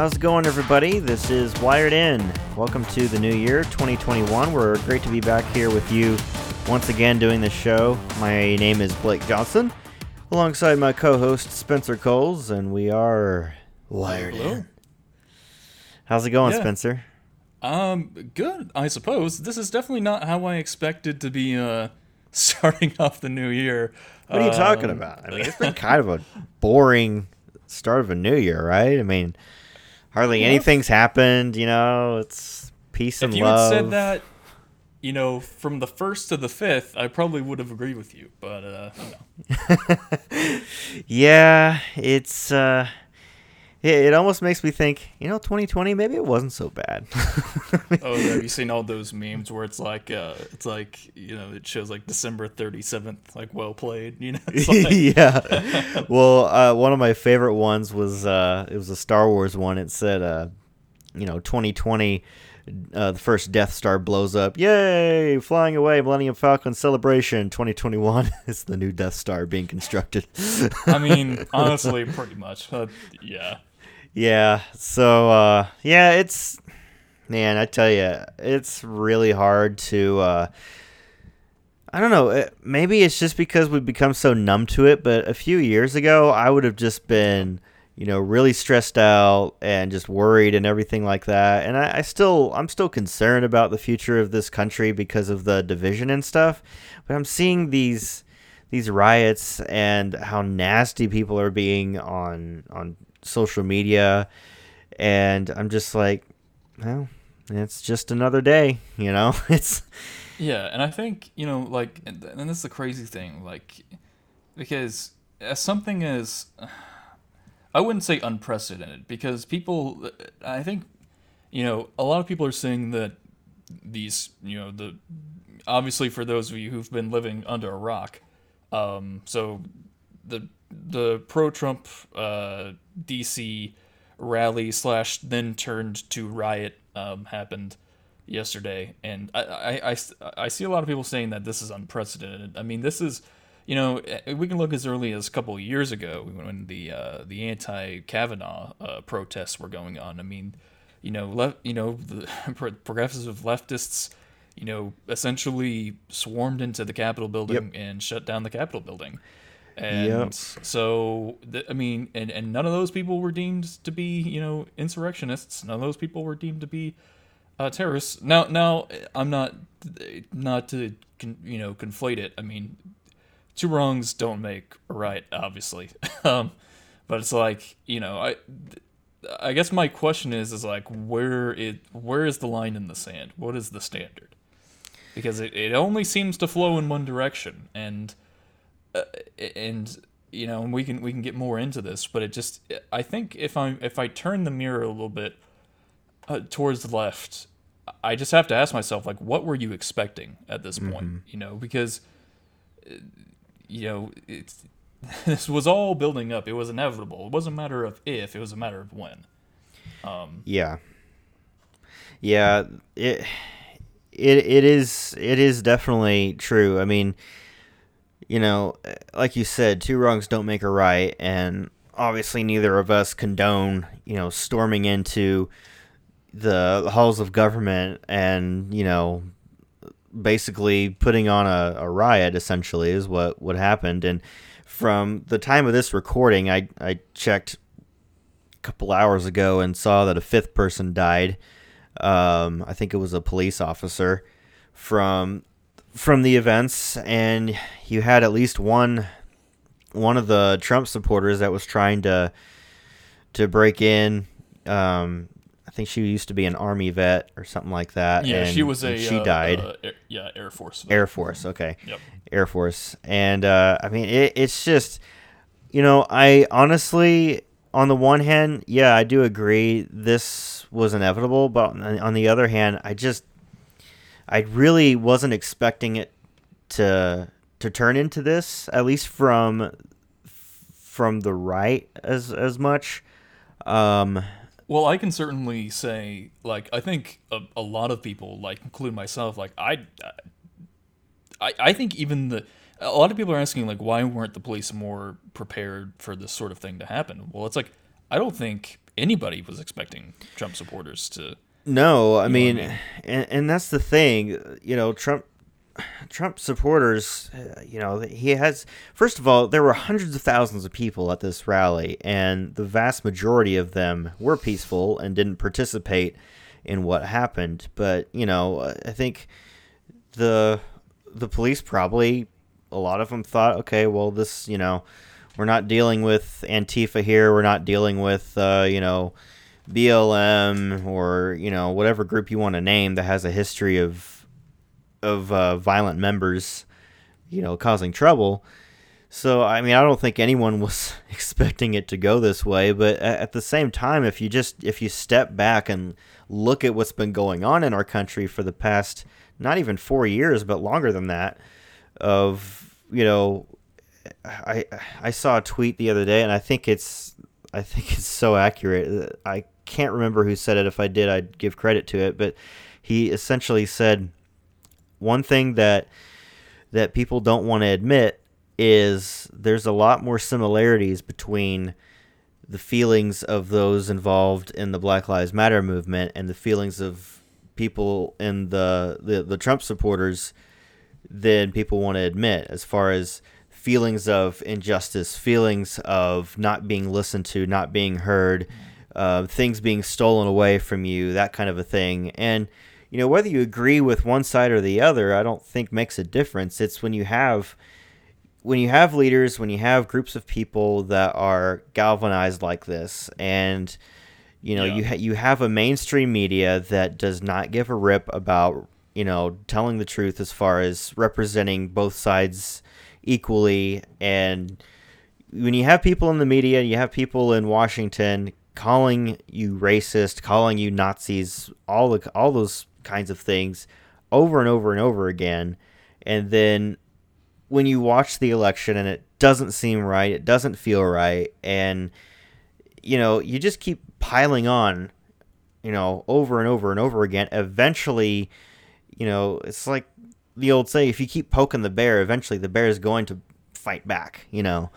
How's it going, everybody? This is Wired In. Welcome to the new year, 2021. We're great to be back here with you once again doing this show. My name is Blake Johnson, alongside my co host Spencer Coles, and we are Wired Hello. In. How's it going, Yeah. Spencer? Um, good, I suppose. This is definitely not how I expected to be uh starting off the new year. What are you talking Um, about? I mean, it's been kind of a boring start of a new year, right? I mean, hardly Yeah. anything's happened, you know, it's peace and love. If you love. had said that, you know, from the first to the fifth, I probably would have agreed with you. But uh, you. Yeah, it's uh it, it almost makes me think, you know, 2020 maybe it wasn't so bad. oh, have you seen all those memes where it's like, uh, it's like, you know, it shows like December thirty seventh, like well played. You know, like, yeah. Well, uh, one of my favorite ones was uh, it was a Star Wars one. It said, uh, you know, 2020, uh, the first Death Star blows up. Yay! Flying away, Millennium Falcon celebration. 2021 is the new Death Star being constructed. I mean, honestly, pretty much. Uh, yeah. Yeah. So uh yeah, it's man, I tell you, it's really hard to uh I don't know, it, maybe it's just because we've become so numb to it, but a few years ago I would have just been, you know, really stressed out and just worried and everything like that. And I, I still I'm still concerned about the future of this country because of the division and stuff. But I'm seeing these these riots and how nasty people are being on on social media and I'm just like well it's just another day you know? It's Yeah, and I think you know, like, and, and this is the crazy thing, like, because as something as, I wouldn't say unprecedented, because people, I think, you know, a lot of people are saying that these, you know, the, obviously for those of you who've been living under a rock, um, so the the pro-Trump uh, DC rally slash then turned to riot um, happened yesterday, and I, I, I, I see a lot of people saying that this is unprecedented. I mean, this is, you know, eh, we can look as early as a couple of years ago when the uh, the anti Kavanaugh uh, protests were going on. I mean, you know, left, you know, the pro- progressive leftists, you know, essentially swarmed into the Capitol building and shut down the Capitol building. And Yep. so, th- I mean, and, and none of those people were deemed to be, you know, insurrectionists. None of those people were deemed to be uh, terrorists. Now, now I'm not not to con, you know conflate it. I mean, two wrongs don't make a right, obviously. um, but it's like you know, I I guess my question is is like where it where is the line in the sand? What is the standard? Because it, it only seems to flow in one direction, and uh, and you know, and we can we can get more into this, but it just I think if I'm if I turn the mirror a little bit uh, towards the left, I just have to ask myself like, what were you expecting at this point? You know, because uh, you know it's this was all building up. It was inevitable. It wasn't a matter of if; it was a matter of when. Um, yeah yeah it it it is it is definitely true i mean you know like you said two wrongs don't make a right and obviously neither of us condone you know storming into the halls of government and you know basically putting on a, a riot essentially is what what happened. And from the time of this recording i i checked a couple hours ago and saw that a fifth person died. Um i think it was a police officer from from the events and you had at least one one of the Trump supporters that was trying to to break in um I think she used to be an army vet or something like that yeah, she was a and she uh, died uh, air, yeah, Air Force. Air Force okay Yep. Air Force. And uh, I mean, it, it's just, you know, I honestly, on the one hand, yeah, I do agree this was inevitable, but on the other hand, I just, I really wasn't expecting it to to turn into this, at least from from the right as as much. Um, Well, I can certainly say, like, I think a, a lot of people, like, including myself, like, I, I, I think even the, a lot of people are asking, like, why weren't the police more prepared for this sort of thing to happen? Well, it's like, I don't think anybody was expecting Trump supporters to. No, I You mean, I mean? And, and that's the thing. You know, Trump Trump supporters, uh, you know, he has. First of all, there were hundreds of thousands of people at this rally, and the vast majority of them were peaceful and didn't participate in what happened. But you know, I think the the police probably a lot of them thought, okay, well, this, you know, we're not dealing with Antifa here. We're not dealing with, uh, you know, BLM or you know whatever group you want to name that has a history of of uh, violent members, you know, causing trouble. So I mean, I don't think anyone was expecting it to go this way. But at the same time, if you just if you step back and look at what's been going on in our country for the past not even four years, but longer than that, of you know, I I saw a tweet the other day, and I think it's I think it's so accurate. Uh, I can't remember who said it. If I did, I'd give credit to it. But he essentially said one thing that that people don't want to admit is there's a lot more similarities between the feelings of those involved in the Black Lives Matter movement and the feelings of people in the the, the Trump supporters than people want to admit as far as feelings of injustice, feelings of not being listened to, not being heard, uh, things being stolen away from you, that kind of a thing. And, you know, whether you agree with one side or the other, I don't think makes a difference. It's when you have when you have leaders, when you have groups of people that are galvanized like this, and you know Yeah. you ha- you have a mainstream media that does not give a rip about you know telling the truth as far as representing both sides equally, and when you have people in the media, you have people in Washington calling you racist, calling you Nazis, all the all those kinds of things over and over and over again, and then when you watch the election and it doesn't seem right, it doesn't feel right, and you know, you just keep piling on, you know, over and over and over again. Eventually, you know, it's like the old say: if you keep poking the bear, eventually the bear is going to fight back. You know.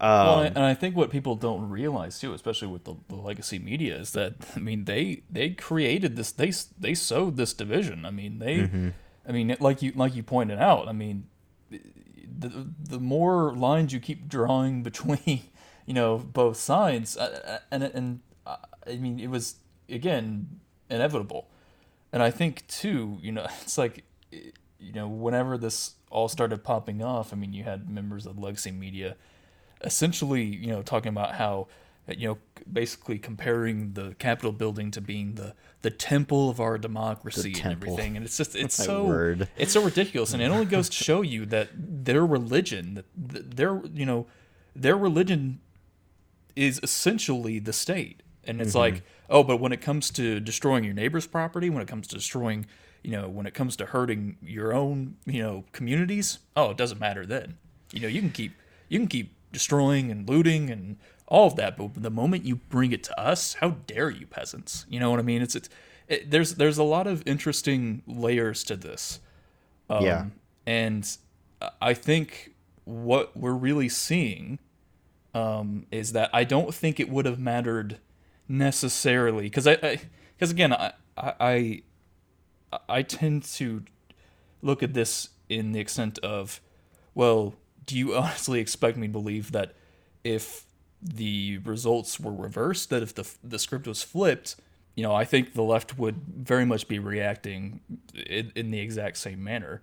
Um, Well, and I think what people don't realize too, especially with the, the legacy media, is that I mean they they created this they they sowed this division. I mean they, Mm-hmm. I mean like you like you pointed out. I mean the the more lines you keep drawing between you know both sides, uh, and and uh, I mean it was again inevitable, and I think too you know it's like you know whenever this all started popping off, I mean you had members of legacy media essentially, you know, talking about how, you know, basically comparing the Capitol building to being the the temple of our democracy and everything, and it's just it's so word. it's so ridiculous, and it only goes to show you that their religion, that their you know, their religion is essentially the state, and it's mm-hmm. like, oh, but when it comes to destroying your neighbor's property, when it comes to destroying, you know, when it comes to hurting your own, you know, communities, oh, it doesn't matter then. You know, you can keep you can keep destroying and looting and all of that, but the moment you bring it to us, how dare you, peasants? You know what I mean? It's it's it, there's there's a lot of interesting layers to this. Um, Yeah. And I think what we're really seeing um, is that I don't think it would have mattered necessarily because I because again I, I I tend to look at this in the extent of well do you honestly expect me to believe that if the results were reversed that if the the script was flipped you know I think the left would very much be reacting in, in the exact same manner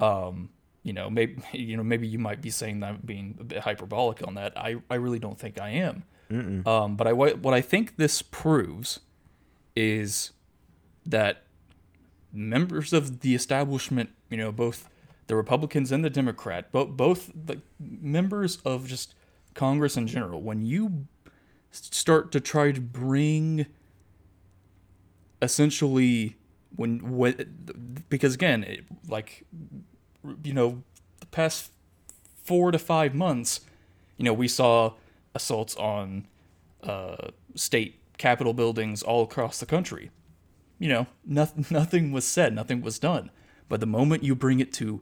um, you know, maybe you know maybe you might be saying that I'm being a bit hyperbolic on that. I, I really don't think I am. Um, but I what what I think this proves is that members of the establishment, you know, both the Republicans and the Democrat, both both the members of just Congress in general, when you start to try to bring essentially when when because again it, like you know the past four to five months you know we saw assaults on uh, state capitol buildings all across the country you know nothing nothing was said nothing was done but the moment you bring it to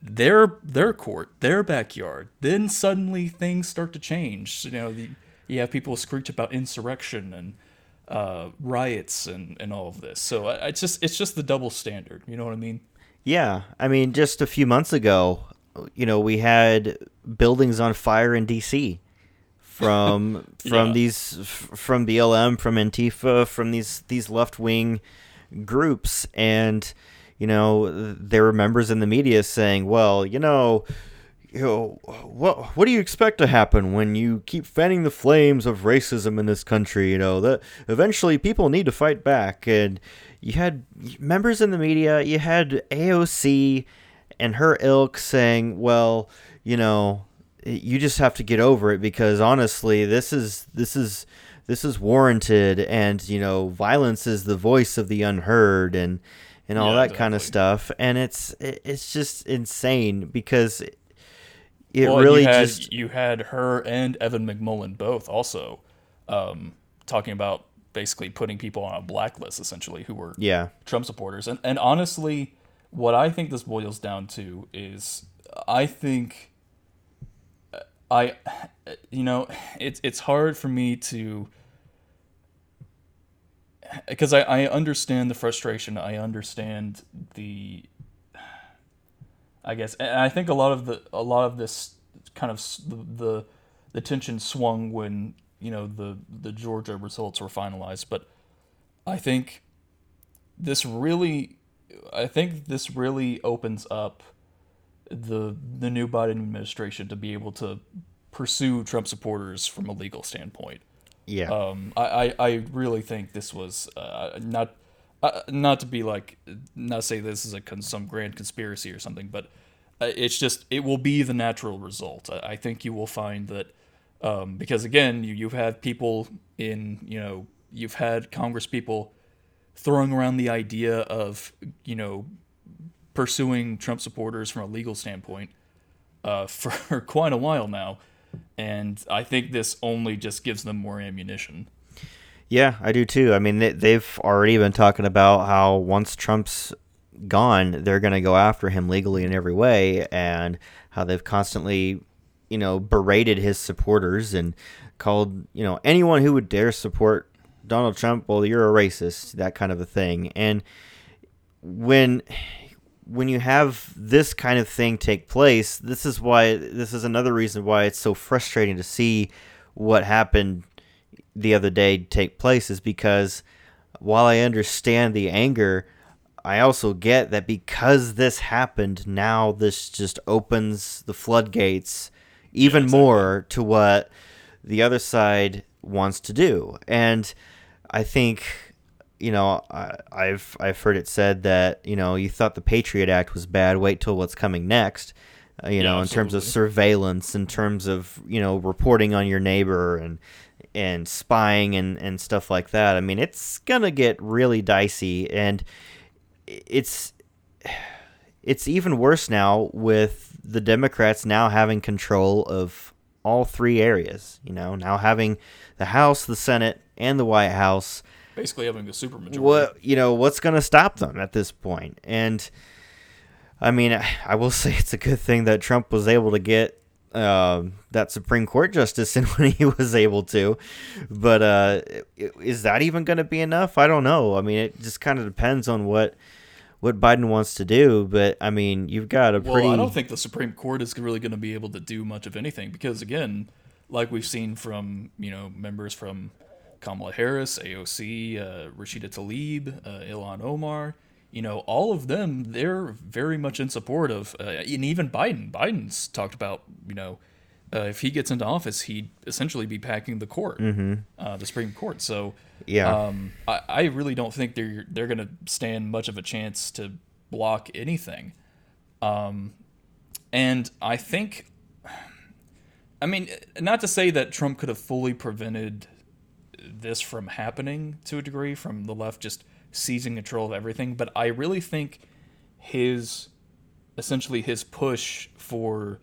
their their court their backyard then suddenly things start to change you know the you have people screech about insurrection and uh, riots and, and all of this. So I, it's just it's just the double standard. You know what I mean? Yeah, I mean, just a few months ago, you know, we had buildings on fire in D.C. from from Yeah. these f- from BLM, from Antifa, from these these left wing groups, and you know, there were members in the media saying, "Well, you know." You know, what what do you expect to happen when you keep fanning the flames of racism in this country? You know that eventually people need to fight back, and you had members in the media. You had AOC and her ilk saying, "Well, you know, you just have to get over it because honestly, this is this is this is warranted, and you know, violence is the voice of the unheard, and and all Yeah, that kind of stuff." And it's it's just insane because it, it well, really you had, just you had her and Evan McMullin both also um, talking about basically putting people on a blacklist essentially who were yeah Trump supporters. And and honestly, what I think this boils down to is I think I you know, it's it's hard for me to because I, I understand the frustration. I understand the I guess and I think a lot of the a lot of this kind of the the, the tension swung when, you know, the the Georgia results were finalized, but I think this really I think this really opens up the the new Biden administration to be able to pursue Trump supporters from a legal standpoint. yeah Um, I, I, I really think this was uh, not uh, not to be like not say this is a con- some grand conspiracy or something, but uh, it's just it will be the natural result. I, I think you will find that um, because again you you've had people in you know you've had Congress people throwing around the idea of you know pursuing Trump supporters from a legal standpoint uh, for quite a while now, and I think this only just gives them more ammunition. Yeah, I do too. I mean, they, they've already been talking about how once Trump's gone, they're going to go after him legally in every way, and how they've constantly, you know, berated his supporters and called, you know, anyone who would dare support Donald Trump, well, you're a racist, that kind of a thing. And when when you have this kind of thing take place, this is why this is another reason why it's so frustrating to see what happened the other day take place is because while I understand the anger, I also get that because this happened, now this just opens the floodgates even exactly. more to what the other side wants to do. And I think, you know, I, I've I've heard it said that you know you thought the Patriot Act was bad. Wait till what's coming next. Uh, you Yeah, know, in terms of surveillance, in terms of you know reporting on your neighbor and and spying and, and stuff like that. I mean, it's gonna get really dicey, and it's it's even worse now with the Democrats now having control of all three areas. You know, now having the House, the Senate, and the White House. Basically, having a supermajority. What you know, what's gonna stop them at this point? And I mean, I- will say it's a good thing that Trump was able to get um, that Supreme Court justice in when he was able to. But uh, is that even going to be enough? I don't know. I mean, it just kind of depends on what what Biden wants to do. But I mean, you've got a Well, pretty I don't think the Supreme Court is really going to be able to do much of anything because, again, like we've seen from you know members from Kamala Harris, AOC, uh, Rashida Tlaib, uh, Ilhan Omar, you know, all of them they're very much in support of, uh, and even Biden. Biden's talked about you know. Uh, if he gets into office, he'd essentially be packing the court, uh, the Supreme Court. So, Yeah. um, I, I really don't think they're they're going to stand much of a chance to block anything. And I think, I mean, not to say that Trump could have fully prevented this from happening to a degree, from the left just seizing control of everything, but I really think his, essentially his push for,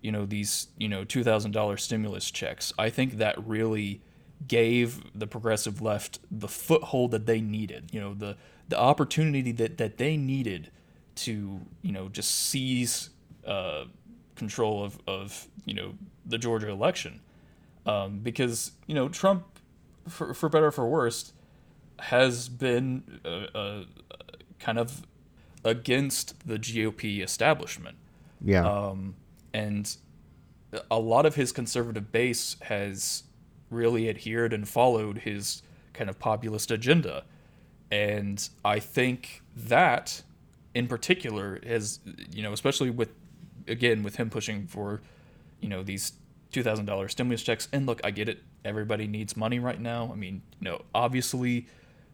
you know, these, you know, $2,000 stimulus checks, I think that really gave the progressive left the foothold that they needed, you know, the, the opportunity that, that they needed to, you know, just seize uh, control of, of, you know, the Georgia election. um, because you know Trump, for for better or for worse, has been uh, uh, kind of against the GOP establishment. Yeah. Um, and a lot of his conservative base has really adhered and followed his kind of populist agenda. And I think that in particular has, you know, especially with, again, with him pushing for, you know, these $2,000 stimulus checks. And look, I get it. Everybody needs money right now. I mean, you know, obviously,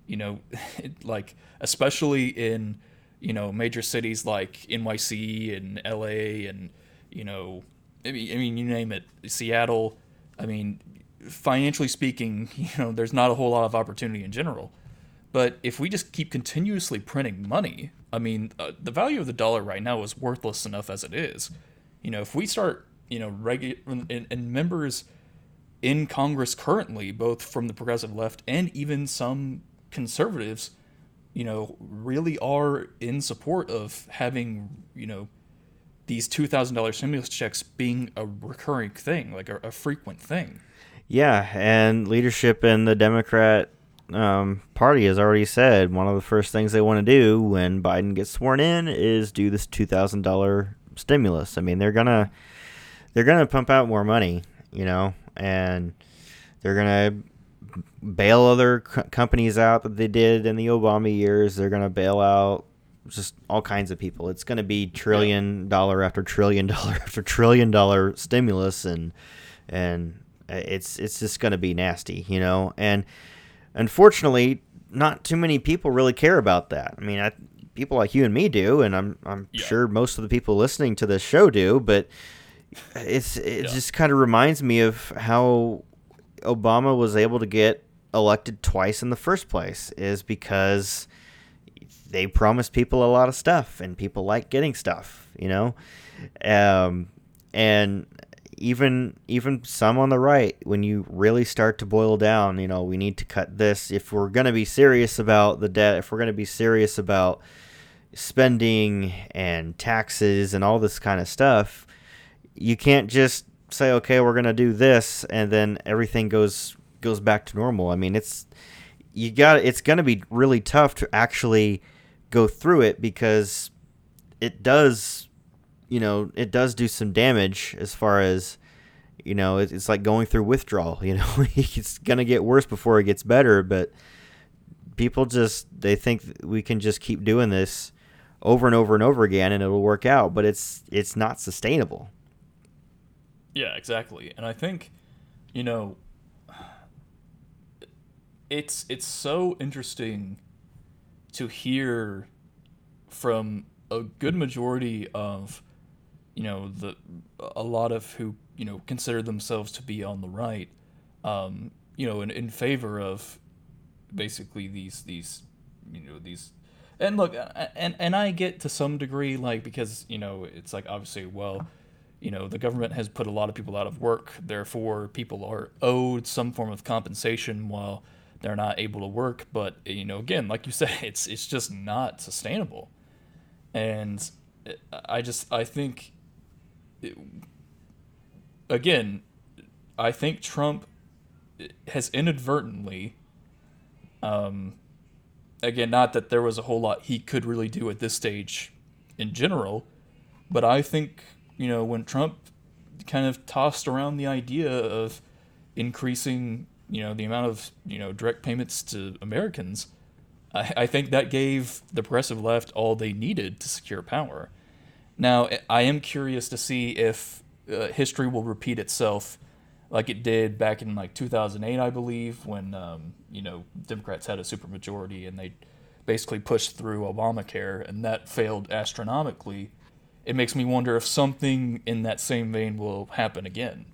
you know, like, especially in, you know, major cities like NYC and LA and, you know, I mean, I mean, you name it, Seattle. I mean, financially speaking, you know, there's not a whole lot of opportunity in general. But if we just keep continuously printing money, I mean, uh, the value of the dollar right now is worthless enough as it is. You know, if we start, you know, regular and, and members in Congress currently, both from the progressive left and even some conservatives, you know, really are in support of having, you know, these two thousand dollars stimulus checks being a recurring thing, like a, a, frequent thing. Yeah, and leadership in the Democrat um, Party has already said one of the first things they want to do when Biden gets sworn in is do this two thousand dollar stimulus. I mean, they're gonna they're gonna pump out more money, you know, and they're gonna bail other co- companies out that they did in the Obama years. They're gonna bail out just all kinds of people. It's going to be trillion dollar after trillion dollar after trillion dollar stimulus, and and it's it's just going to be nasty, you know. And unfortunately, not too many people really care about that. I mean, I, people like you and me do, and I'm I'm yeah. sure most of the people listening to this show do, but it's it yeah. just kind of reminds me of how Obama was able to get elected twice in the first place is because they promise people a lot of stuff, and people like getting stuff, you know. Um, and even even some on the right, when you really start to boil down, you know, we need to cut this if we're going to be serious about the debt, if we're going to be serious about spending and taxes and all this kind of stuff. You can't just say, okay, we're going to do this, and then everything goes goes back to normal. I mean, it's you got it's going to be really tough to actually go through it because it does, you know, it does do some damage as far as, you know, it's like going through withdrawal. You know, it's gonna get worse before it gets better. But people just they think we can just keep doing this over and over and over again and it'll work out. But it's it's not sustainable. Yeah, exactly. And I think, you know, it's it's so interesting to hear from a good majority of you know the a lot of who you know consider themselves to be on the right um, you know in, in favor of basically these these you know these and look and and I get to some degree like because you know it's like obviously well you know the government has put a lot of people out of work therefore people are owed some form of compensation while they're not able to work. But you know, again, like you said, it's it's just not sustainable. And I just I think, it, again, I think Trump has inadvertently, um, again, not that there was a whole lot he could really do at this stage, in general, but I think you know when Trump kind of tossed around the idea of increasing you know the amount of you know direct payments to Americans, I, I think that gave the progressive left all they needed to secure power. Now I am curious to see if uh, history will repeat itself like it did back in like 2008, I believe, when um, you know Democrats had a supermajority and they basically pushed through Obamacare, and that failed astronomically. It makes me wonder if something in that same vein will happen again.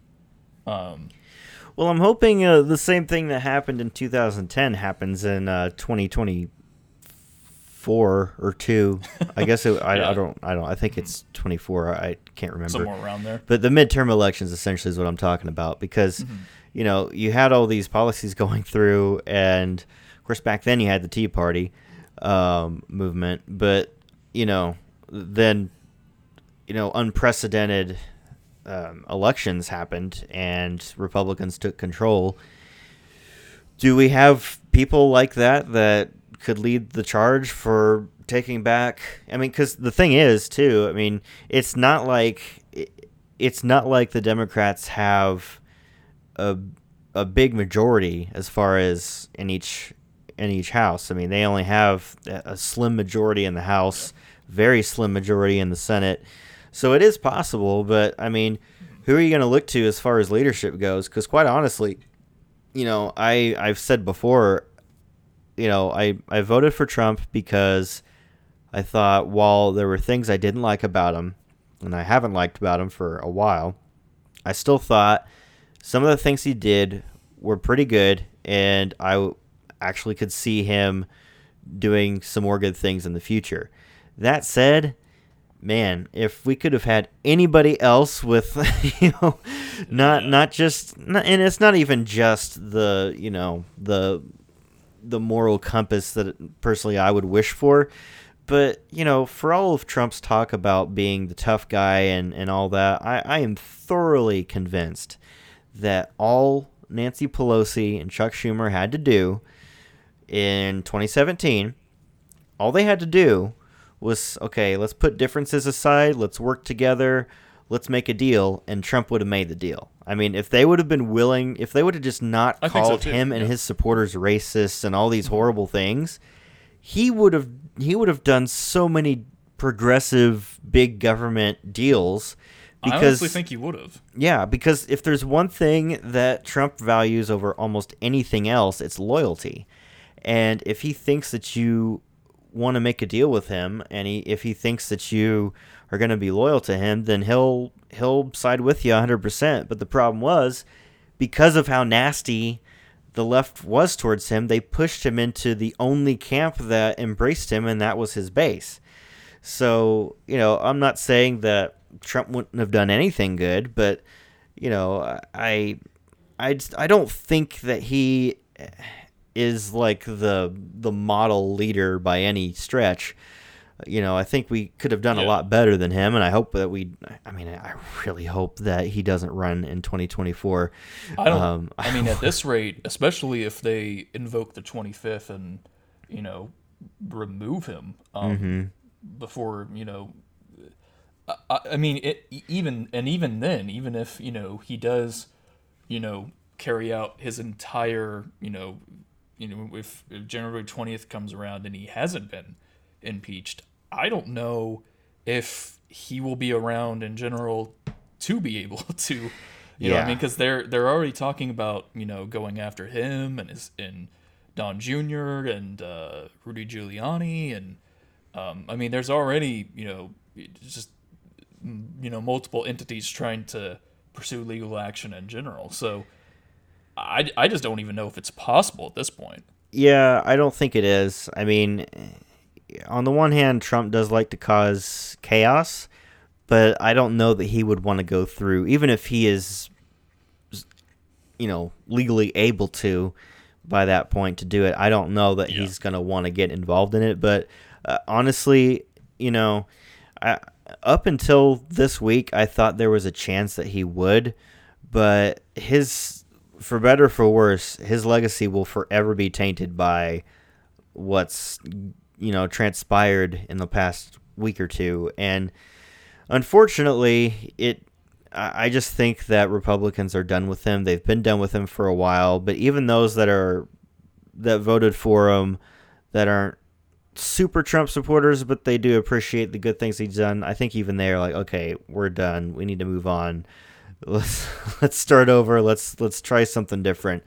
Um, well, I'm hoping uh, the same thing that happened in 2010 happens in uh, 2024 or two. I guess it, I, yeah. I, don't I don't I think it's 24. I can't remember somewhere around there. But the midterm elections essentially is what I'm talking about because mm-hmm. you know you had all these policies going through, and of course back then you had the Tea Party um, movement, but you know then you know unprecedented um, elections happened and Republicans took control, do we have people like that that could lead the charge for taking back? I mean, because the thing is, too, I mean, it's not like it's not like the Democrats have a a big majority as far as in each in each house. I mean, they only have a slim majority in the House, very slim majority in the Senate. So it is possible, but I mean, who are you going to look to as far as leadership goes? Because quite honestly, you know, I I've said before, you know, I I voted for Trump because I thought while there were things I didn't like about him, and I haven't liked about him for a while, I still thought some of the things he did were pretty good, and I actually could see him doing some more good things in the future. That said, man, if we could have had anybody else with, you know, not yeah. not just, and it's not even just the, you know, the the moral compass that personally I would wish for, but you know, for all of Trump's talk about being the tough guy and and all that, I, I am thoroughly convinced that all Nancy Pelosi and Chuck Schumer had to do in 2017, all they had to do was okay, let's put differences aside, let's work together, let's make a deal, and Trump would have made the deal. I mean, if they would have been willing, if they would have just not I called so him yeah. and his supporters racists and all these mm-hmm. horrible things, he would have he would have done so many progressive big government deals because, I honestly think he would have. Yeah, because if there's one thing that Trump values over almost anything else, it's loyalty. And if he thinks that you want to make a deal with him, and he if he thinks that you are going to be loyal to him, then he'll he'll side with you 100%. But the problem was because of how nasty the left was towards him, they pushed him into the only camp that embraced him, and that was his base. So, you know, I'm not saying that Trump wouldn't have done anything good, but you know, I I I don't think that he is like the the model leader by any stretch. You know, I think we could have done yeah. a lot better than him, and I hope that we. I mean, I really hope that he doesn't run in 2024. I don't. Um, I mean, at this rate, especially if they invoke the 25th and you know remove him um, mm-hmm. before you know I, I mean, it, even and even then, even if you know he does, you know, carry out his entire, you know, you know, if, if January twentieth comes around and he hasn't been impeached, I don't know if he will be around in general to be able to, you yeah. know, I mean, because they're they're already talking about you know going after him and his and Don Jr. and uh, Rudy Giuliani and um, I mean, there's already you know just you know multiple entities trying to pursue legal action in general. So I, I just don't even know if it's possible at this point. Yeah, I don't think it is. I mean, on the one hand, Trump does like to cause chaos, but I don't know that he would want to go through, even if he is, you know, legally able to by that point to do it. I don't know that yeah. he's going to want to get involved in it. But uh, honestly, you know, I up until this week, I thought there was a chance that he would, but his, for better for worse, his legacy will forever be tainted by what's, you know, transpired in the past week or two. And unfortunately, it, I just think that Republicans are done with him. They've been done with him for a while, but even those that are, that voted for him, that aren't super Trump supporters, but they do appreciate the good things he's done. I think even they're like, okay, we're done. We need to move on. Let's let's start over. Let's let's try something different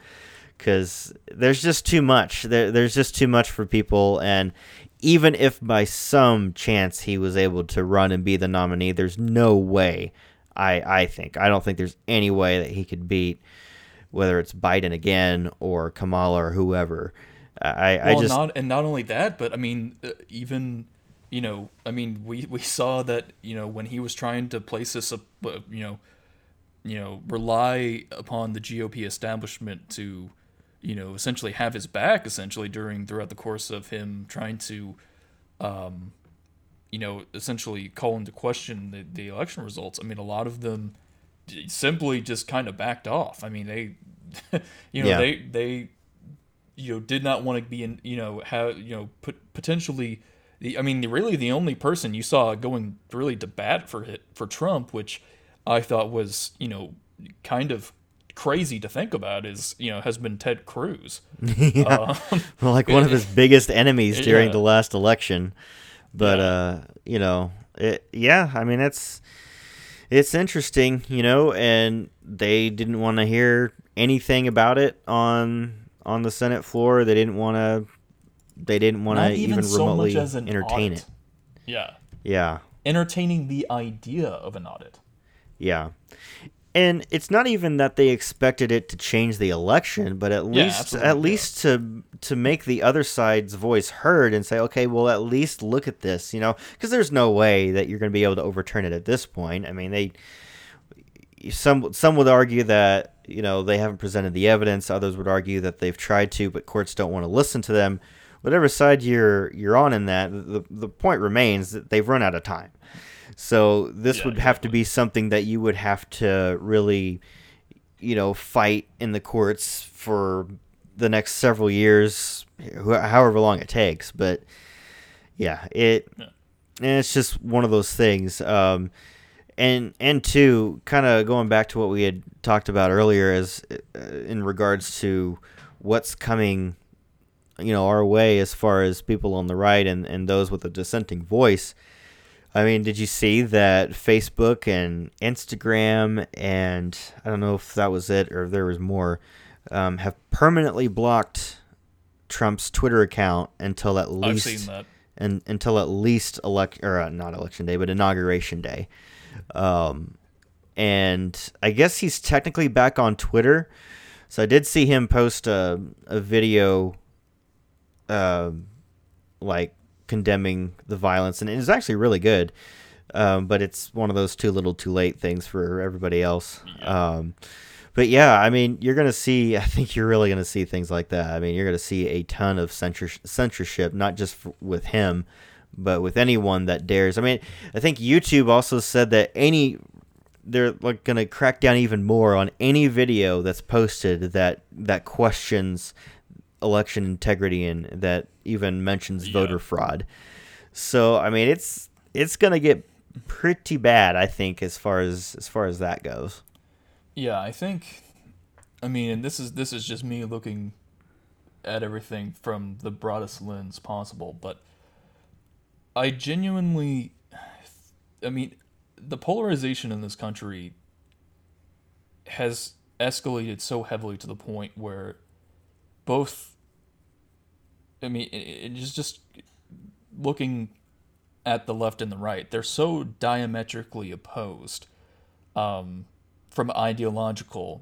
because there's just too much. There, there's just too much for people, and even if by some chance he was able to run and be the nominee, there's no way. I I think I don't think there's any way that he could beat whether it's Biden again or Kamala or whoever. I, well, I just not and not only that, but I mean, uh, even you know, I mean, we we saw that you know when he was trying to place this, uh, you know, you know, rely upon the GOP establishment to, you know, essentially have his back essentially during throughout the course of him trying to, um, you know, essentially call into question the, the election results. I mean, a lot of them, simply just kind of backed off. I mean, they, you know, Yeah. they they, you know, did not want to be in, you know, have you know, put potentially. The, I mean, really, the only person you saw going really to bat for it for Trump, which I thought was, you know, kind of crazy to think about, is you know, has been Ted Cruz. yeah. Um, like one of his biggest enemies during Yeah. the last election. But Yeah. uh, you know, it yeah, I mean it's it's interesting, you know, and they didn't want to hear anything about it on on the Senate floor. They didn't want to they didn't want to not even, so remotely entertain audit. it. Yeah, Yeah. entertaining the idea of an audit. Yeah. And it's not even that they expected it to change the election, but at Yeah, least at yeah. least to to make the other side's voice heard and say, okay, well, at least look at this, you know, because there's no way that you're going to be able to overturn it at this point. I mean, they some some would argue that you know they haven't presented the evidence. Others would argue that they've tried to, but courts don't want to listen to them. Whatever side you're you're on in that, the the point remains that they've run out of time. So this Yeah, would have to be something that you would have to really, you know, fight in the courts for the next several years, however long it takes. But yeah, it Yeah. and it's just one of those things. Um, and and two, kind of going back to what we had talked about earlier, as uh, in regards to what's coming, you know, our way as far as people on the right and and those with a dissenting voice. I mean, did you see that Facebook and Instagram and I don't know if that was it or if there was more, um, have permanently blocked Trump's Twitter account until at I've least seen that. and until at least elect or uh, not election day, but inauguration day. Um, and I guess he's technically back on Twitter. So I did see him post a a video, um, like condemning the violence, and it was actually really good. Um, but it's one of those too little, too late things for everybody else. Um, but yeah, I mean, you're gonna see. I think you're really gonna see things like that. I mean, you're gonna see a ton of censor- censorship, not just f- with him, but with anyone that dares. I mean, I think YouTube also said that any they're like gonna crack down even more on any video that's posted that that questions election integrity and that even mentions Yeah. voter fraud. So I mean, it's it's gonna get pretty bad. I think as far as as far as that goes. Yeah, I think. I mean, and this is this is just me looking at everything from the broadest lens possible, but I genuinely, I mean, the polarization in this country has escalated so heavily to the point where both. I mean, it, it just just looking at the left and the right, they're so diametrically opposed. Um, from an ideological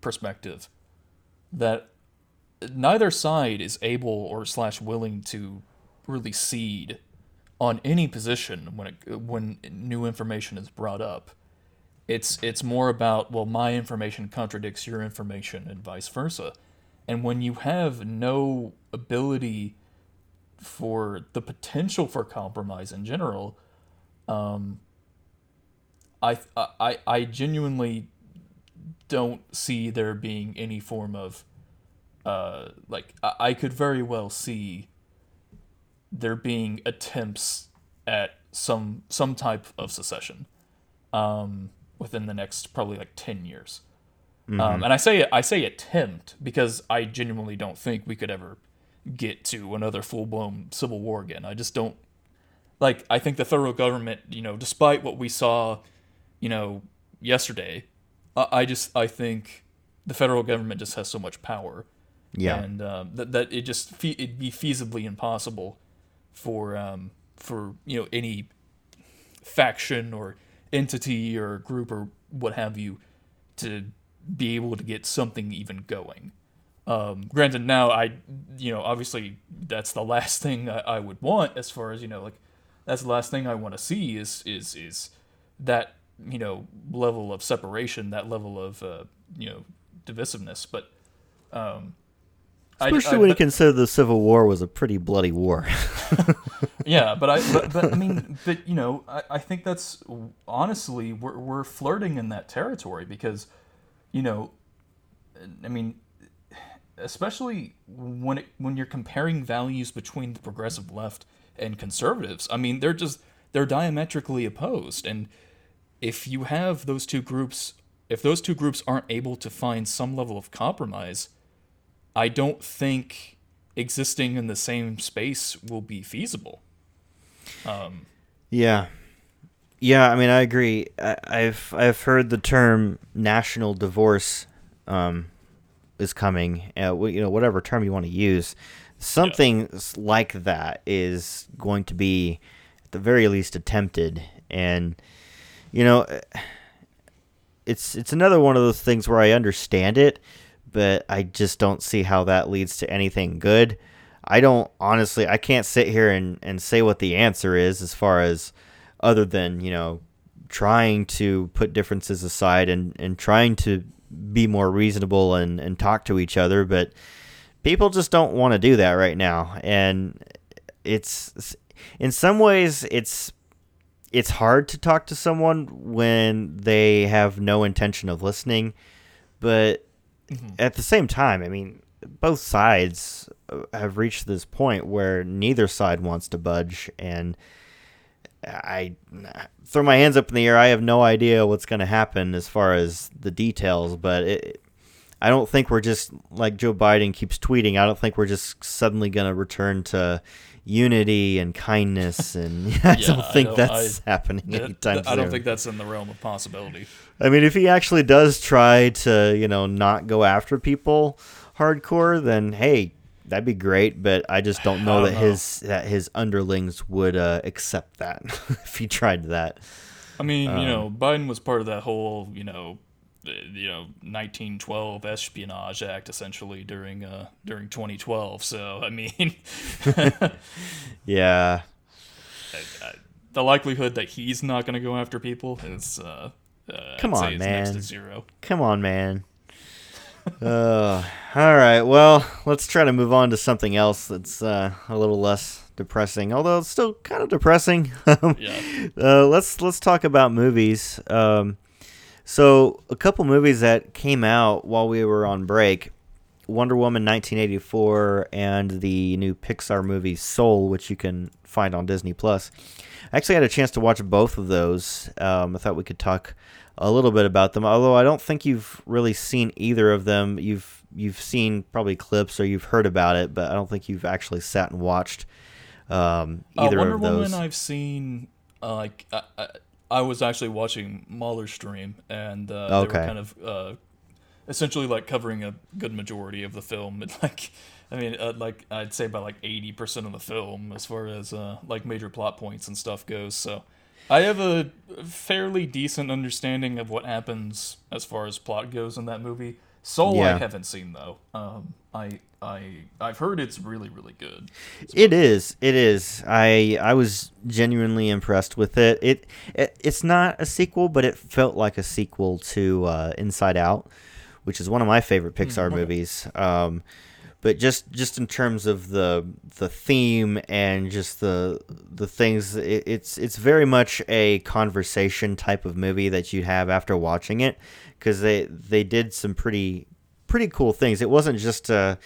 perspective that neither side is able or slash willing to really cede on any position when it, when new information is brought up. It's it's more about well my information contradicts your information and vice versa. And when you have no ability for the potential for compromise in general, um, I, I I genuinely don't see there being any form of uh like I, I could very well see there being attempts at some some type of secession um within the next probably like 10 years. Um, and I say I say attempt because I genuinely don't think we could ever get to another full blown civil war again. I just don't like I think the federal government, you know, despite what we saw, you know, yesterday, I, I just I think the federal government just has so much power, Yeah. and um, that that it just fe- it'd be feasibly impossible for um for you know any faction or entity or group or what have you to be able to get something even going. Um, granted, now I, you know, obviously that's the last thing I, I would want as far as you know, like that's the last thing I want to see is is is that you know level of separation, that level of uh, you know divisiveness. But um, Especially I, I, when you consider the Civil War was a pretty bloody war. yeah, but I but, but I mean, but you know, I, I think that's honestly we're we're flirting in that territory because, you know, I mean, especially when it when you're comparing values between the progressive left and conservatives. I mean, they're just they're diametrically opposed, and if you have those two groups, if those two groups aren't able to find some level of compromise I don't think existing in the same space will be feasible. Um, yeah, yeah. I mean, I agree. I, have I've heard the term national divorce um, is coming. Uh, you know, whatever term you want to use, something yeah. like that is going to be, at the very least, attempted. And you know, it's it's another one of those things where I understand it but I just don't see how that leads to anything good. I don't honestly, I can't sit here and, and say what the answer is as far as other than, you know, trying to put differences aside and, and trying to be more reasonable and, and talk to each other. But people just don't want to do that right now. And it's, in some ways, it's, it's hard to talk to someone when they have no intention of listening. But Mm-hmm. At the same time, I mean, both sides uh, have reached this point where neither side wants to budge, and I throw my hands up in the air. I have no idea what's going to happen as far as the details, but it, I don't think we're just like Joe Biden keeps tweeting. I don't think we're just suddenly going to return to unity and kindness, and I yeah, don't think I that's I, happening anytime soon. I don't think that's in the realm of possibility. I mean, if he actually does try to, you know, not go after people hardcore, then hey, that'd be great. But I just don't know don't that know. his that his underlings would uh, accept that if he tried that. I mean, um, you know, Biden was part of that whole, you know, you know 1912 Espionage Act essentially during uh during 2012. So I mean, yeah, I, I, the likelihood that he's not going to go after people is uh, uh come on man zero. Come on man. Uh, all right. Well, let's try to move on to something else that's uh, a little less depressing, although it's still kind of depressing. yeah. Uh, let's let's talk about movies. Um, so, a couple movies that came out while we were on break Wonder Woman 1984 and the new Pixar movie Soul, which you can find on Disney Plus. I actually had a chance to watch both of those. Um, I thought we could talk a little bit about them, although I don't think you've really seen either of them. You've you've seen probably clips or you've heard about it, but I don't think you've actually sat and watched um, uh, either uh, Wonder of those. Woman I've seen uh, like uh, uh I was actually watching MauLer's stream, and uh, okay. they were kind of uh, essentially like covering a good majority of the film. And like, I mean, uh, like I'd say about like eighty percent of the film as far as uh, like major plot points and stuff goes. So I have a fairly decent understanding of what happens as far as plot goes in that movie. Soul yeah. I haven't seen though. Um, I I I've heard it's really really good. It is. It is. I I was genuinely impressed with it. It, it it's not a sequel, but it felt like a sequel to uh, Inside Out, which is one of my favorite Pixar mm-hmm. movies. Um, but just just in terms of the the theme and just the the things, it, it's it's very much a conversation type of movie that you'd have after watching it because they they did some pretty pretty cool things. It wasn't just a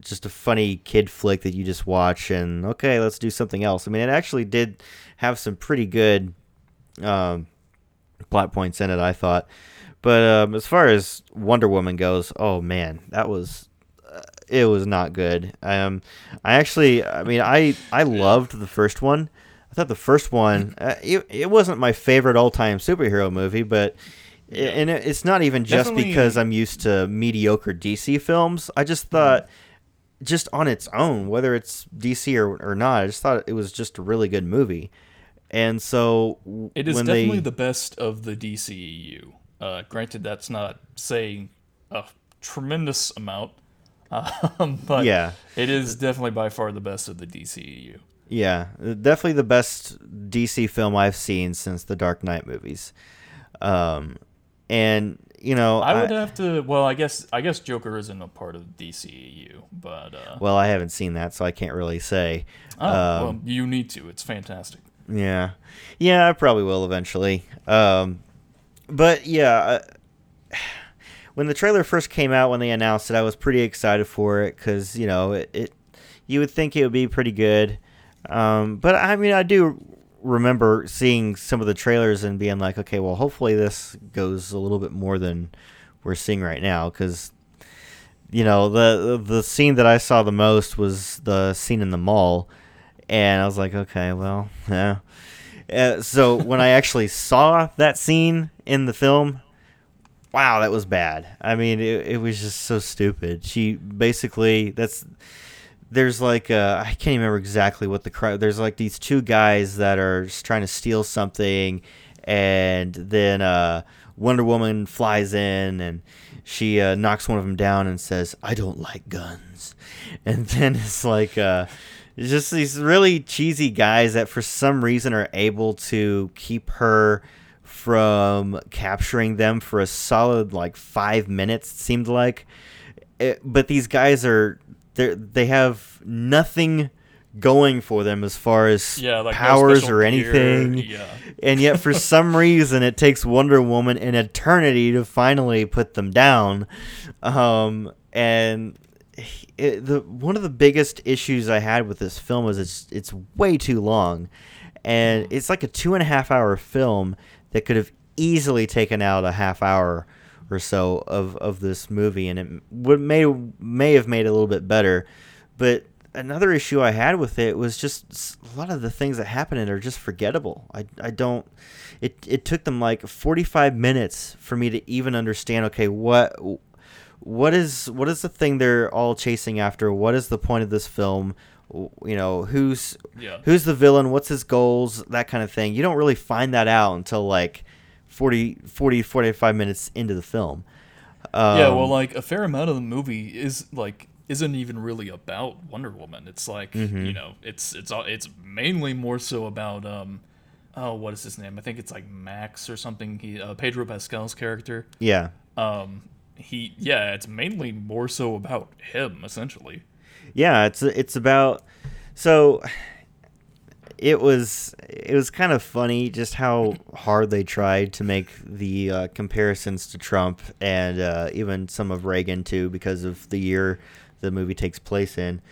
just a funny kid flick that you just watch and okay, let's do something else. I mean, it actually did have some pretty good um, plot points in it. I thought, but um, as far as Wonder Woman goes, oh man, that was it was not good. Um, I actually, I mean, I I loved the first one. I thought the first one, uh, it, it wasn't my favorite all time superhero movie, but yeah. And it's not even just Definitely. because I'm used to mediocre DC films. I just thought, just on its own, whether it's DC or, or not, I just thought it was just a really good movie. And so it is definitely they, the best of the DCEU. Uh, granted, that's not saying a tremendous amount, um, but yeah, it is definitely by far the best of the DCEU. Yeah, definitely the best DC film I've seen since the Dark Knight movies. Um, and you know, I would have to. Well, I guess I guess Joker isn't a part of DCEU, but uh, well, I haven't seen that, so I can't really say. oh, Um, well, you need to. It's fantastic. Yeah, yeah, I probably will eventually. Um, but yeah, uh, when the trailer first came out, when they announced it, I was pretty excited for it because you know it, it. You would think it would be pretty good, um, but I mean, I do remember seeing some of the trailers and being like, okay, well, hopefully this goes a little bit more than we're seeing right now because. You know the the scene that I saw the most was the scene in the mall, and I was like, okay, well, yeah. Uh, so when I actually saw that scene in the film, wow, that was bad. I mean, it, it was just so stupid. She basically that's there's like uh, I can't even remember exactly what the crowd. There's like these two guys that are just trying to steal something, and then uh, Wonder Woman flies in and she uh, knocks one of them down and says, "I don't like guns," and then it's like. Uh, just these really cheesy guys that for some reason are able to keep her from capturing them for a solid like five minutes it seemed like it, but these guys are they they have nothing going for them as far as Yeah, like powers special or anything Yeah. and yet for some reason it takes Wonder Woman an eternity to finally put them down. Um, and it, the one of the biggest issues I had with this film is it's it's way too long, and it's like a two and a half hour film that could have easily taken out a half hour or so of, of this movie, and it would may may have made it a little bit better, but another issue I had with it was just a lot of the things that happen in it are just forgettable. I, I don't. It it took them like forty five minutes for me to even understand. Okay, what what is what is the thing they're all chasing after? What is the point of this film? You know, who's Yeah. who's the villain? What's his goals? That kind of thing. You don't really find that out until like 40, 40 45 minutes into the film. Um, yeah, well, like a fair amount of the movie is like isn't even really about Wonder Woman. It's like Mm-hmm. you know, it's it's all it's mainly more so about um, oh, what is his name? I think it's like Max or something. He uh, Pedro Pascal's character. yeah, Um, he yeah, it's mainly more so about him essentially. Yeah it's it's about so it was it was kind of funny just how hard they tried to make the uh, comparisons to Trump and uh, even some of Reagan too because of the year the movie takes place in.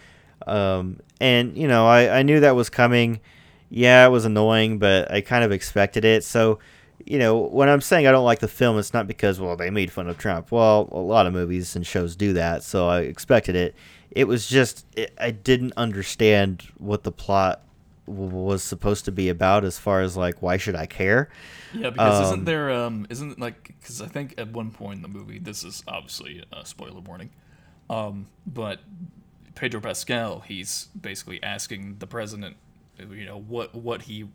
Um, and you know I, I knew that was coming. Yeah it was annoying but I kind of expected it. So you know when I'm saying I don't like the film it's not because well they made fun of Trump. Well a lot of movies and shows do that so I expected it it was just it, I didn't understand what the plot w- was supposed to be about as far as like why should I care? Yeah, because Um, isn't there um isn't like because I think at one point in the movie this is obviously a spoiler warning, um but Pedro Pascal he's basically asking the president, you know what what he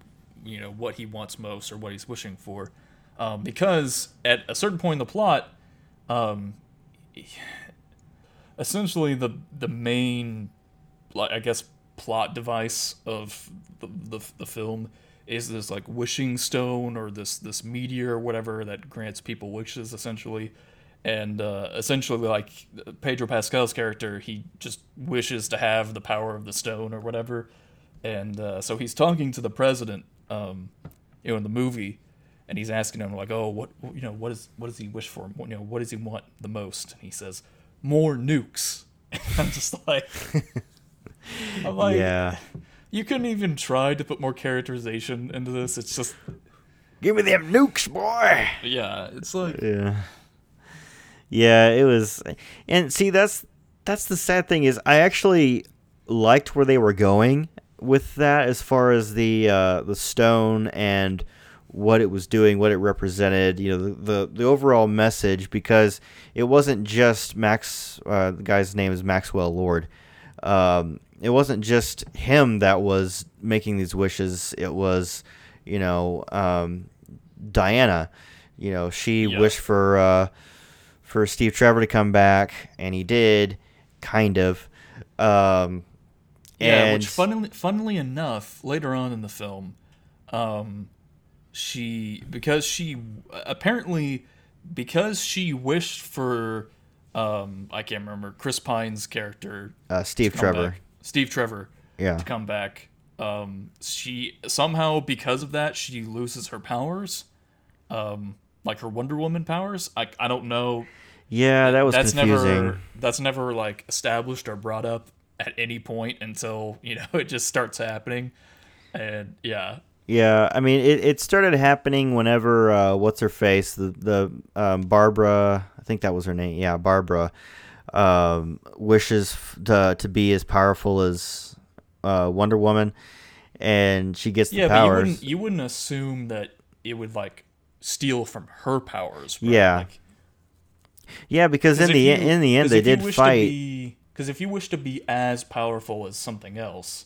you know what he wants most or what he's wishing for, um, because at a certain point in the plot, um, essentially the the main like I guess plot device of the, the, the film is this like wishing stone or this this meteor or whatever that grants people wishes essentially. And uh, essentially like Pedro Pascal's character he just wishes to have the power of the stone or whatever. And uh, so he's talking to the president um, you know in the movie and he's asking him like oh what you know what is what does he wish for? You know what does he want the most? And he says more nukes I'm just like I'm like yeah, you couldn't even try to put more characterization into this. It's just, give me them nukes, boy. yeah, it's like, Yeah, yeah, it was, and see that's that's the sad thing is I actually liked where they were going with that as far as the uh, the stone and what it was doing, what it represented, you know, the the, the overall message because it wasn't just Max. Uh, the guy's name is Maxwell Lord. Um, it wasn't just him that was making these wishes. It was, you know, um, Diana. You know, she Yeah. wished for uh, for Steve Trevor to come back, and he did, kind of. Um, yeah, and which funnily, funnily enough, later on in the film, um, she, because she, apparently, because she wished for um I can't remember Chris Pine's character Uh, Steve Trevor. back- Steve Trevor Yeah. to come back. Um, she somehow because of that she loses her powers, um, like her Wonder Woman powers. I I don't know. Yeah, that was that's confusing. never that's never like established or brought up at any point until you know it just starts happening, and yeah, Yeah, I mean, it, it started happening whenever uh, what's her face, the the um, Barbara, I think that was her name. Yeah, Barbara um, wishes f- to to be as powerful as uh, Wonder Woman, and she gets the yeah, but you wouldn't you wouldn't assume that it would like steal from her powers. right? Yeah. Like, yeah, because in the you- in the end they did fight. Because if you wish to be as powerful as something else,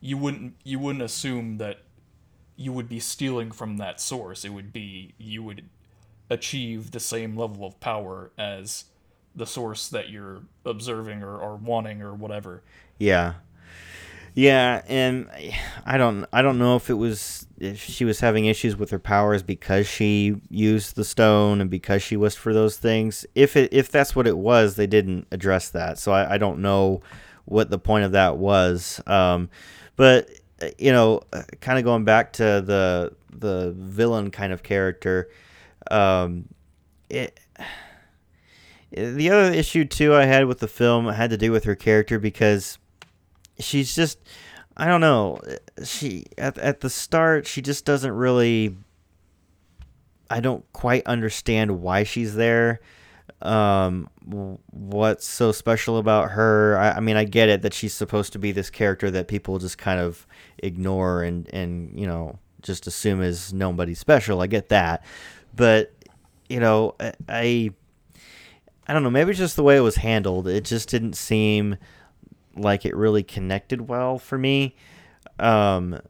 you wouldn't you wouldn't assume that you would be stealing from that source. It would be you would achieve the same level of power as the source that you're observing or, or wanting or whatever. Yeah. Yeah, and I don't I don't know if it was if she was having issues with her powers because she used the stone and because she was for those things. If it if that's what it was, they didn't address that. So I, I don't know what the point of that was. Um, but you know, kind of going back to the the villain kind of character, um, it the other issue too I had with the film had to do with her character because she's just I don't know she at at the start she just doesn't really I don't quite understand why she's there um what's so special about her? I, I mean I get it that she's supposed to be this character that people just kind of ignore and and you know just assume is nobody special I get that but you know I, I don't know. Maybe it's just the way it was handled. It just didn't seem like it really connected well for me. Um,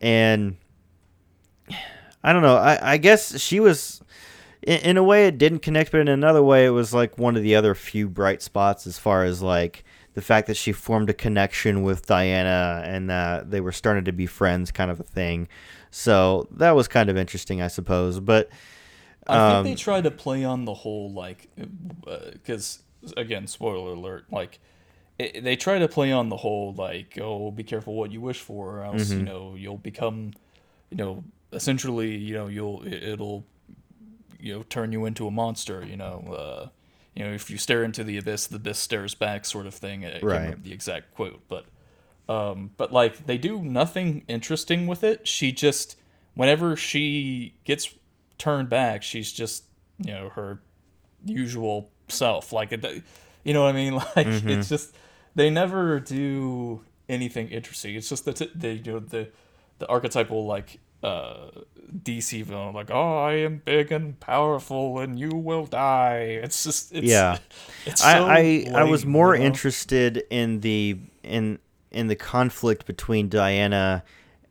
and I don't know. I, I guess she was, in, in a way, it didn't connect, but in another way, it was like one of the other few bright spots as far as like the fact that she formed a connection with Diana and that they were starting to be friends, kind of a thing. So that was kind of interesting, I suppose. But I Um, think they try to play on the whole like, because again, spoiler alert, like it, they try to play on the whole like, oh, be careful what you wish for, or else you Mm-hmm. know you'll become, you know, essentially, you know, you'll it- it'll, you know, turn you into a monster, you know. Uh, you know, if you stare into the abyss, the abyss stares back, sort of thing. I can't remember the exact quote, but um, but like they do nothing interesting with it. She just whenever she gets turned back, she's just you know her usual self. Like it, you know what I mean? Like it's just they never do anything interesting. It's just that they you know the the archetypal like uh DC villain like oh I am big and powerful and you will die. It's just it's, Yeah. It's so I, I I was more you know? interested in the in in the conflict between Diana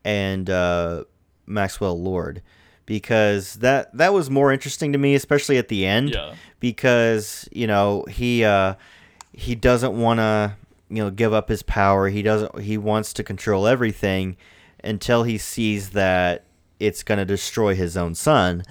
and uh, Maxwell Lord because that that was more interesting to me, especially at the end. Yeah. Because you know he uh, he doesn't want to you know give up his power. He doesn't. He wants to control everything until he sees that it's going to destroy his own son.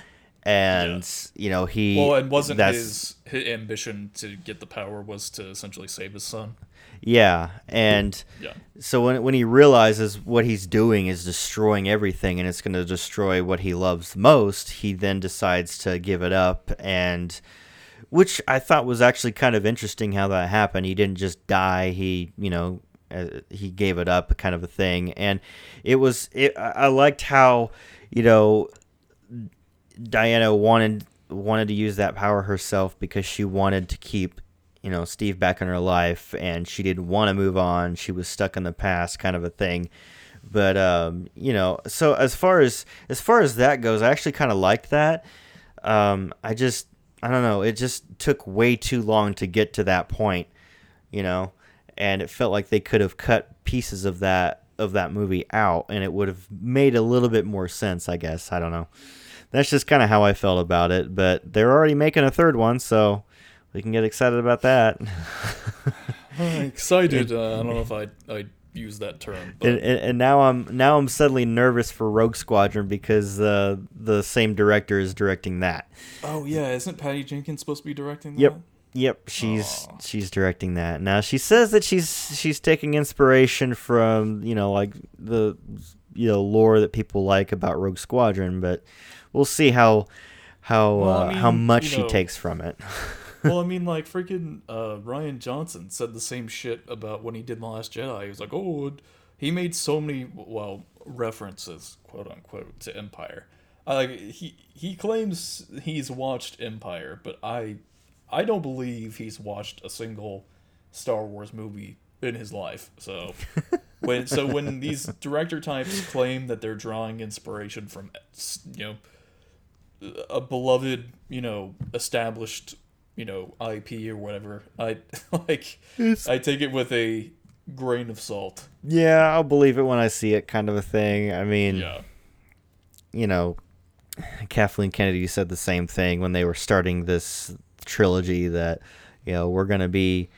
And you know he Well, it wasn't his his ambition to get the power was to essentially save his son. Yeah, and Yeah. so when when he realizes what he's doing is destroying everything and it's going to destroy what he loves most, he then decides to give it up and which I thought was actually kind of interesting how that happened. He didn't just die, he, you know, he gave it up kind of a thing. And it was it, I I liked how, you know, Diana wanted wanted to use that power herself because she wanted to keep you know Steve back in her life and she didn't want to move on. She was stuck in the past kind of a thing. But um you know so as far as as far as that goes I actually kind of liked that. Um I just I don't know. It just took way too long to get to that point you know and it felt like they could have cut pieces of that of that movie out and it would have made a little bit more sense I guess I don't know that's just kind of how I felt about it. But they're already making a third one, so we can get excited about that. excited. Uh, I don't know if I'd, I'd use that term. And, and, and now I'm now I'm suddenly nervous for Rogue Squadron because uh, the same director is directing that. Oh yeah, isn't Patty Jenkins supposed to be directing that? Yep. Yep, she's Aww. she's directing that. Now she says that she's she's taking inspiration from, you know, like the you know, lore that people like about Rogue Squadron, but we'll see how how well, uh, I mean, how much she know, takes from it. well, I mean, like freaking uh, Rian Johnson said the same shit about when he did the Last Jedi. He was like, "Oh, he made so many well references, quote unquote, to Empire." Uh, he he claims he's watched Empire, but I I don't believe he's watched a single Star Wars movie in his life. So when so when these director types claim that they're drawing inspiration from you know a beloved, you know, established, you know, IP or whatever. I like it's, I take it with a grain of salt. Yeah, I'll believe it when I see it kind of a thing. I mean, yeah. you know, Kathleen Kennedy said the same thing when they were starting this trilogy that, you know, we're going to be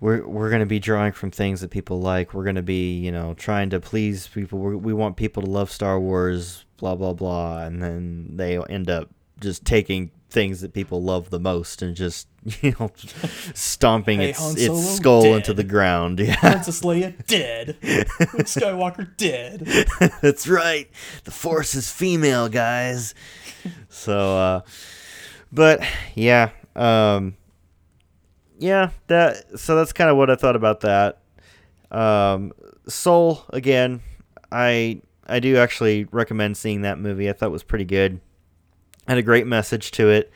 we're we're going to be drawing from things that people like. We're going to be, you know, trying to please people. We're, we want people to love Star Wars blah blah blah, and then they end up just taking things that people love the most and just you know stomping hey, its its skull dead. into the ground. Yeah, Princess Leia dead. Luke Skywalker dead. That's right. The Force is female, guys. So, uh, but yeah, um, yeah, that. So that's kind of what I thought about that. Um, Soul again. I I do actually recommend seeing that movie. I thought it was pretty good. Had a great message to it.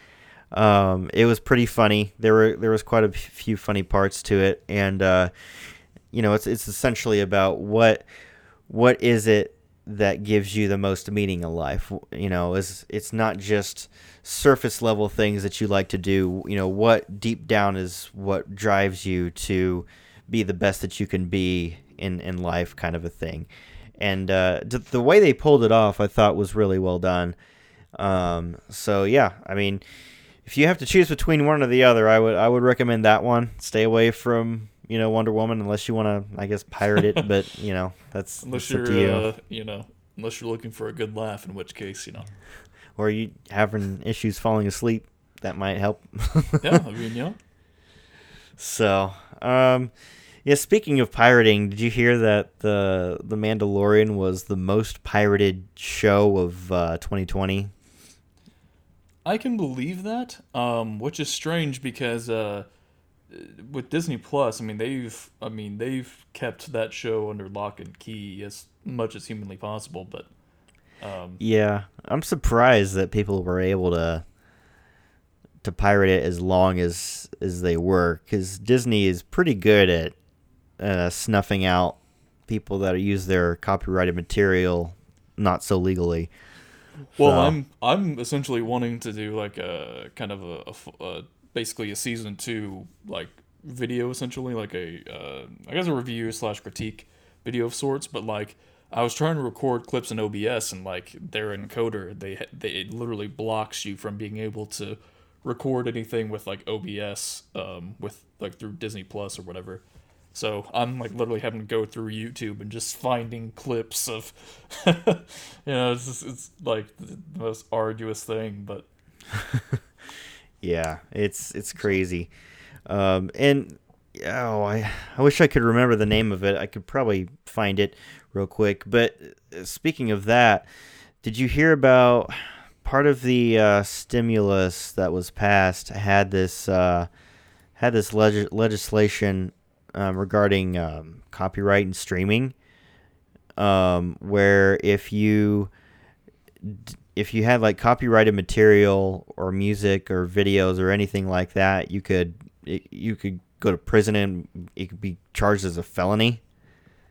Um, it was pretty funny. There were there was quite a few funny parts to it, and uh, you know, it's it's essentially about what what is it that gives you the most meaning in life. You know, is it's not just surface level things that you like to do. You know, what deep down is what drives you to be the best that you can be in in life, kind of a thing and uh, the way they pulled it off, I thought was really well done. Um, so yeah, I mean, if you have to choose between one or the other, I would I would recommend that one. Stay away from you know Wonder Woman unless you want to, I guess, pirate it. but you know that's unless that's you're you. Uh, you know unless you're looking for a good laugh, in which case you know, or you having issues falling asleep, that might help. yeah, I mean yeah. So, um, yeah, speaking of pirating, did you hear that the the Mandalorian was the most pirated show of uh, 2020? I can believe that, um, which is strange because uh, with Disney Plus, I mean they've I mean they've kept that show under lock and key as much as humanly possible, but um, yeah, I'm surprised that people were able to to pirate it as long as as they were because Disney is pretty good at uh, snuffing out people that use their copyrighted material not so legally. Well, so. I'm I'm essentially wanting to do like a kind of a, a, a basically a season two like video essentially like a uh, I guess a review slash critique video of sorts, but like I was trying to record clips in OBS and like their encoder they they it literally blocks you from being able to record anything with like OBS um with like through Disney Plus or whatever. So I'm like literally having to go through YouTube and just finding clips of, you know, it's just, it's like the most arduous thing, but yeah, it's it's crazy, um, and oh, I I wish I could remember the name of it. I could probably find it real quick. But uh, speaking of that, did you hear about part of the uh, stimulus that was passed had this uh, had this leg- legislation um, regarding um, copyright and streaming, um, where if you if you had like copyrighted material or music or videos or anything like that, you could you could go to prison and it could be charged as a felony.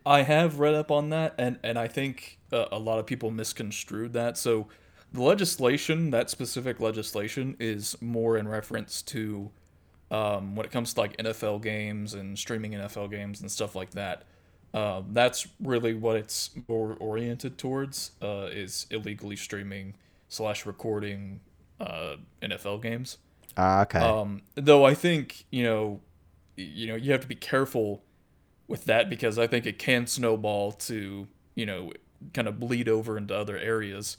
I have read up on that, and and I think uh, a lot of people misconstrued that. So the legislation, that specific legislation, is more in reference to um, when it comes to like NFL games and streaming NFL games and stuff like that. Uh, that's really what it's more oriented towards uh, is illegally streaming slash recording uh, NFL games. Ah, okay. Um, though I think you know, you know, you have to be careful with that because I think it can snowball to you know kind of bleed over into other areas.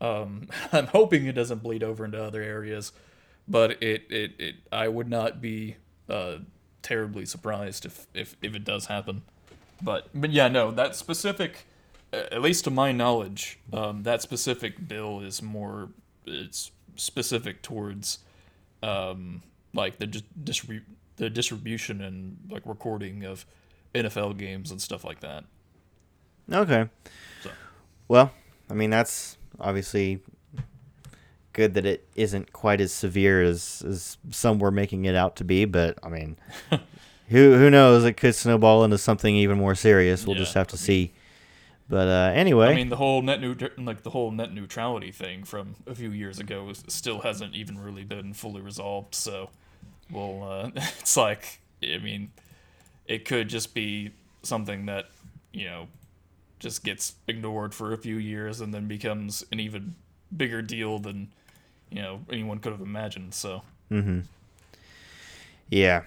Um, I'm hoping it doesn't bleed over into other areas, but it it, it I would not be uh, terribly surprised if, if if it does happen. But but yeah, no, that specific, at least to my knowledge, um, that specific bill is more it's specific towards um, like the distrib- the distribution and like recording of NFL games and stuff like that. Okay. So. Well, I mean that's obviously good that it isn't quite as severe as, as some were making it out to be, but I mean who who knows? It could snowball into something even more serious. We'll yeah, just have to I mean, see. But uh, anyway, I mean the whole net new like the whole net neutrality thing from a few years ago still hasn't even really been fully resolved. So, well, uh, it's like I mean, it could just be something that you know just gets ignored for a few years and then becomes an even bigger deal than you know anyone could have imagined. So. Mm-hmm. Yeah,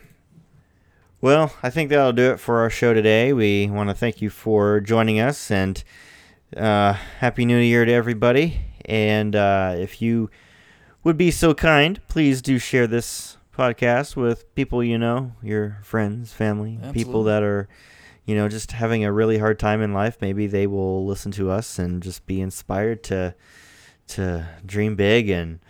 well, I think that'll do it for our show today. We want to thank you for joining us and uh, Happy New Year to everybody. And uh, if you would be so kind, please do share this podcast with people you know, your friends, family, Absolutely. people that are, you know, just having a really hard time in life. Maybe they will listen to us and just be inspired to to dream big and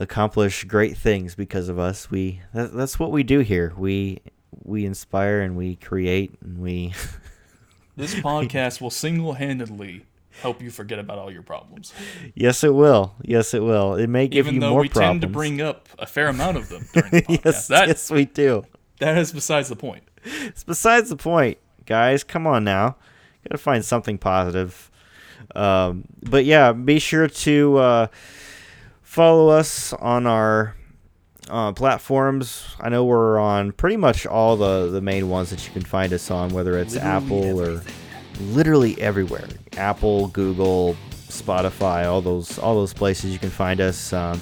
accomplish great things because of us. We that, that's what we do here. We we inspire and we create and we. this podcast will single-handedly help you forget about all your problems. Yes, it will. Yes, it will. It may give Even you more problems. Even though we tend to bring up a fair amount of them during the podcast. yes, that, yes, we do. That is besides the point. It's besides the point, guys. Come on now. Gotta find something positive. Um, but yeah, be sure to uh, follow us on our uh, platforms. I know we're on pretty much all the, the main ones that you can find us on, whether it's literally Apple everything. or literally everywhere. Apple, Google, Spotify, all those all those places you can find us. Um,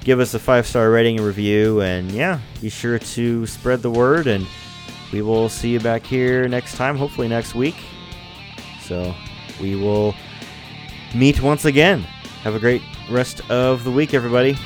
give us a five star rating and review, and yeah, be sure to spread the word. And we will see you back here next time, hopefully next week. So we will meet once again. Have a great rest of the week, everybody.